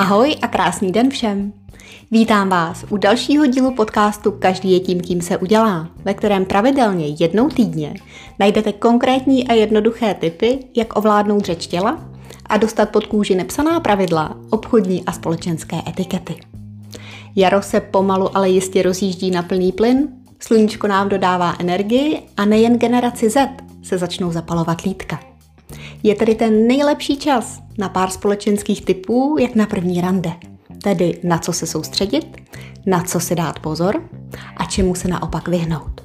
Ahoj a krásný den všem. Vítám vás u dalšího dílu podcastu Každý je tím, kým se udělá, ve kterém pravidelně jednou týdně najdete konkrétní a jednoduché typy, jak ovládnout řeč těla a dostat pod kůži nepsaná pravidla obchodní a společenské etikety. Jaro se pomalu, ale jistě rozjíždí na plný plyn, sluníčko nám dodává energii a nejen generaci Z se začnou zapalovat lítka. Je tedy ten nejlepší čas na pár společenských typů, jak na první rande. Tedy na co se soustředit, na co si dát pozor a čemu se naopak vyhnout.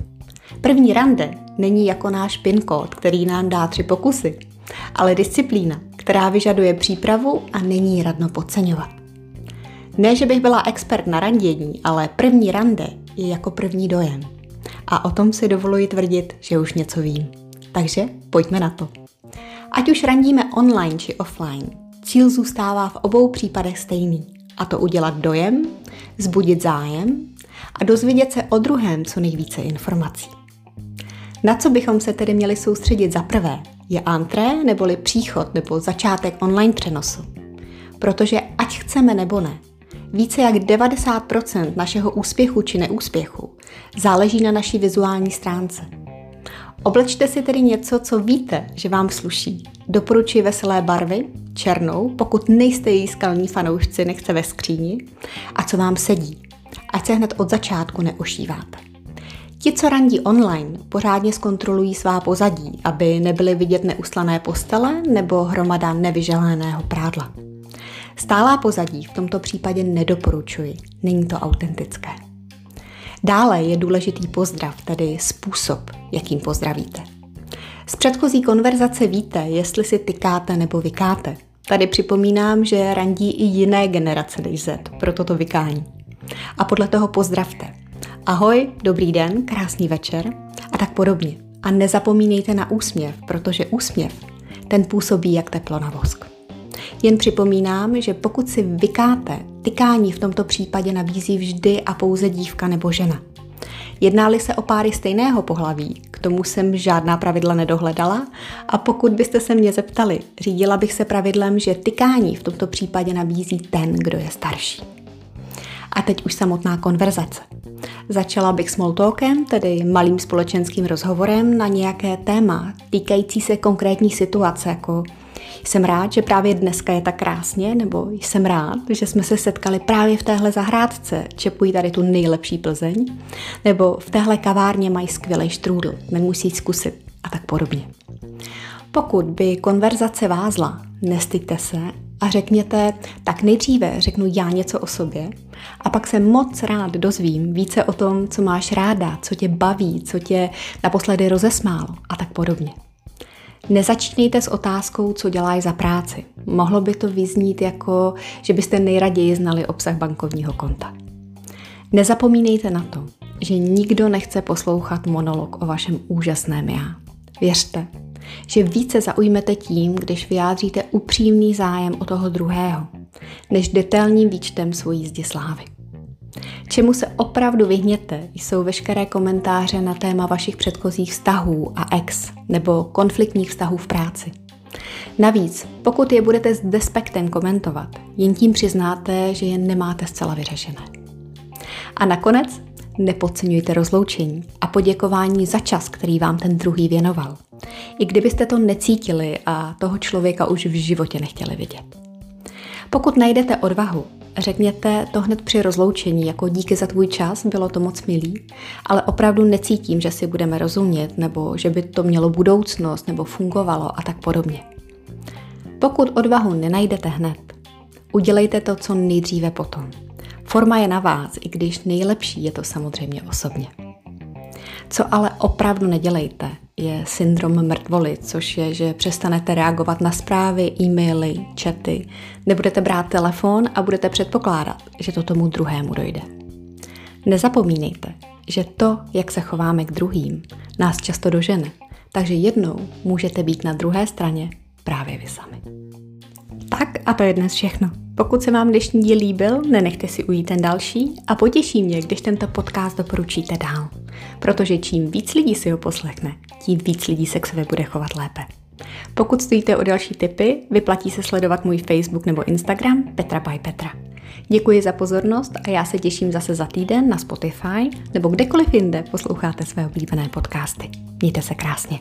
První rande není jako náš PIN kód, který nám dá tři pokusy, ale disciplína, která vyžaduje přípravu a není radno podceňovat. Ne, že bych byla expert na randění, ale první rande je jako první dojem. A o tom si dovoluji tvrdit, že už něco vím. Takže pojďme na to. Ať už randíme online či offline, cíl zůstává v obou případech stejný. A to udělat dojem, zbudit zájem a dozvědět se o druhém co nejvíce informací. Na co bychom se tedy měli soustředit za prvé, je antré neboli příchod nebo začátek online přenosu. Protože ať chceme nebo ne, více jak 90% našeho úspěchu či neúspěchu záleží na naší vizuální stránce – Oblečte si tedy něco, co víte, že vám sluší. Doporučuji veselé barvy, černou, pokud nejste její skalní fanoušci, nechce ve skříni, a co vám sedí. Ať se hned od začátku neušíváte. Ti, co randí online, pořádně zkontrolují svá pozadí, aby nebyly vidět neuslané postele nebo hromada nevyželeného prádla. Stálá pozadí v tomto případě nedoporučuji, není to autentické. Dále je důležitý pozdrav, tedy způsob, jakým pozdravíte. Z předchozí konverzace víte, jestli si tykáte nebo vykáte. Tady připomínám, že randí i jiné generace než Z, proto to vykání. A podle toho pozdravte. Ahoj, dobrý den, krásný večer a tak podobně. A nezapomínejte na úsměv, protože úsměv, ten působí jak teplo na vosk. Jen připomínám, že pokud si vykáte, tykání v tomto případě nabízí vždy a pouze dívka nebo žena. Jednáli se o páry stejného pohlaví, k tomu jsem žádná pravidla nedohledala a pokud byste se mě zeptali, řídila bych se pravidlem, že tykání v tomto případě nabízí ten, kdo je starší. A teď už samotná konverzace. Začala bych small talkem, tedy malým společenským rozhovorem na nějaké téma týkající se konkrétní situace, jako jsem rád, že právě dneska je tak krásně, nebo jsem rád, že jsme se setkali právě v téhle zahrádce, čepují tady tu nejlepší Plzeň, nebo v téhle kavárně mají skvělý štrůdl, nemusí zkusit a tak podobně. Pokud by konverzace vázla, nestyďte se a řekněte, tak nejdříve řeknu já něco o sobě a pak se moc rád dozvím více o tom, co máš ráda, co tě baví, co tě naposledy rozesmálo a tak podobně. Nezačínejte s otázkou, co děláš za práci. Mohlo by to vyznít jako, že byste nejraději znali obsah bankovního konta. Nezapomínejte na to, že nikdo nechce poslouchat monolog o vašem úžasném já. Věřte, že více zaujmete tím, když vyjádříte upřímný zájem o toho druhého, než detailním výčtem svojí zdi slávy. Čemu se opravdu vyhněte, jsou veškeré komentáře na téma vašich předchozích vztahů a ex nebo konfliktních vztahů v práci. Navíc, pokud je budete s despektem komentovat, jen tím přiznáte, že je nemáte zcela vyřešené. A nakonec nepodceňujte rozloučení a poděkování za čas, který vám ten druhý věnoval. I kdybyste to necítili a toho člověka už v životě nechtěli vidět. Pokud najdete odvahu Řekněte to hned při rozloučení, jako díky za tvůj čas, bylo to moc milý, ale opravdu necítím, že si budeme rozumět, nebo že by to mělo budoucnost, nebo fungovalo a tak podobně. Pokud odvahu nenajdete hned, udělejte to co nejdříve potom. Forma je na vás, i když nejlepší je to samozřejmě osobně. Co ale opravdu nedělejte, je syndrom mrtvoly, což je, že přestanete reagovat na zprávy, e-maily, chaty, nebudete brát telefon a budete předpokládat, že to tomu druhému dojde. Nezapomínejte, že to, jak se chováme k druhým, nás často dožene, takže jednou můžete být na druhé straně právě vy sami. Tak a to je dnes všechno. Pokud se vám dnešní díl líbil, nenechte si ujít ten další a potěší mě, když tento podcast doporučíte dál. Protože čím víc lidí si ho poslechne, tím víc lidí se k sobě bude chovat lépe. Pokud stojíte o další tipy, vyplatí se sledovat můj Facebook nebo Instagram Petra by Petra. Děkuji za pozornost a já se těším zase za týden na Spotify nebo kdekoliv jinde posloucháte své oblíbené podcasty. Mějte se krásně.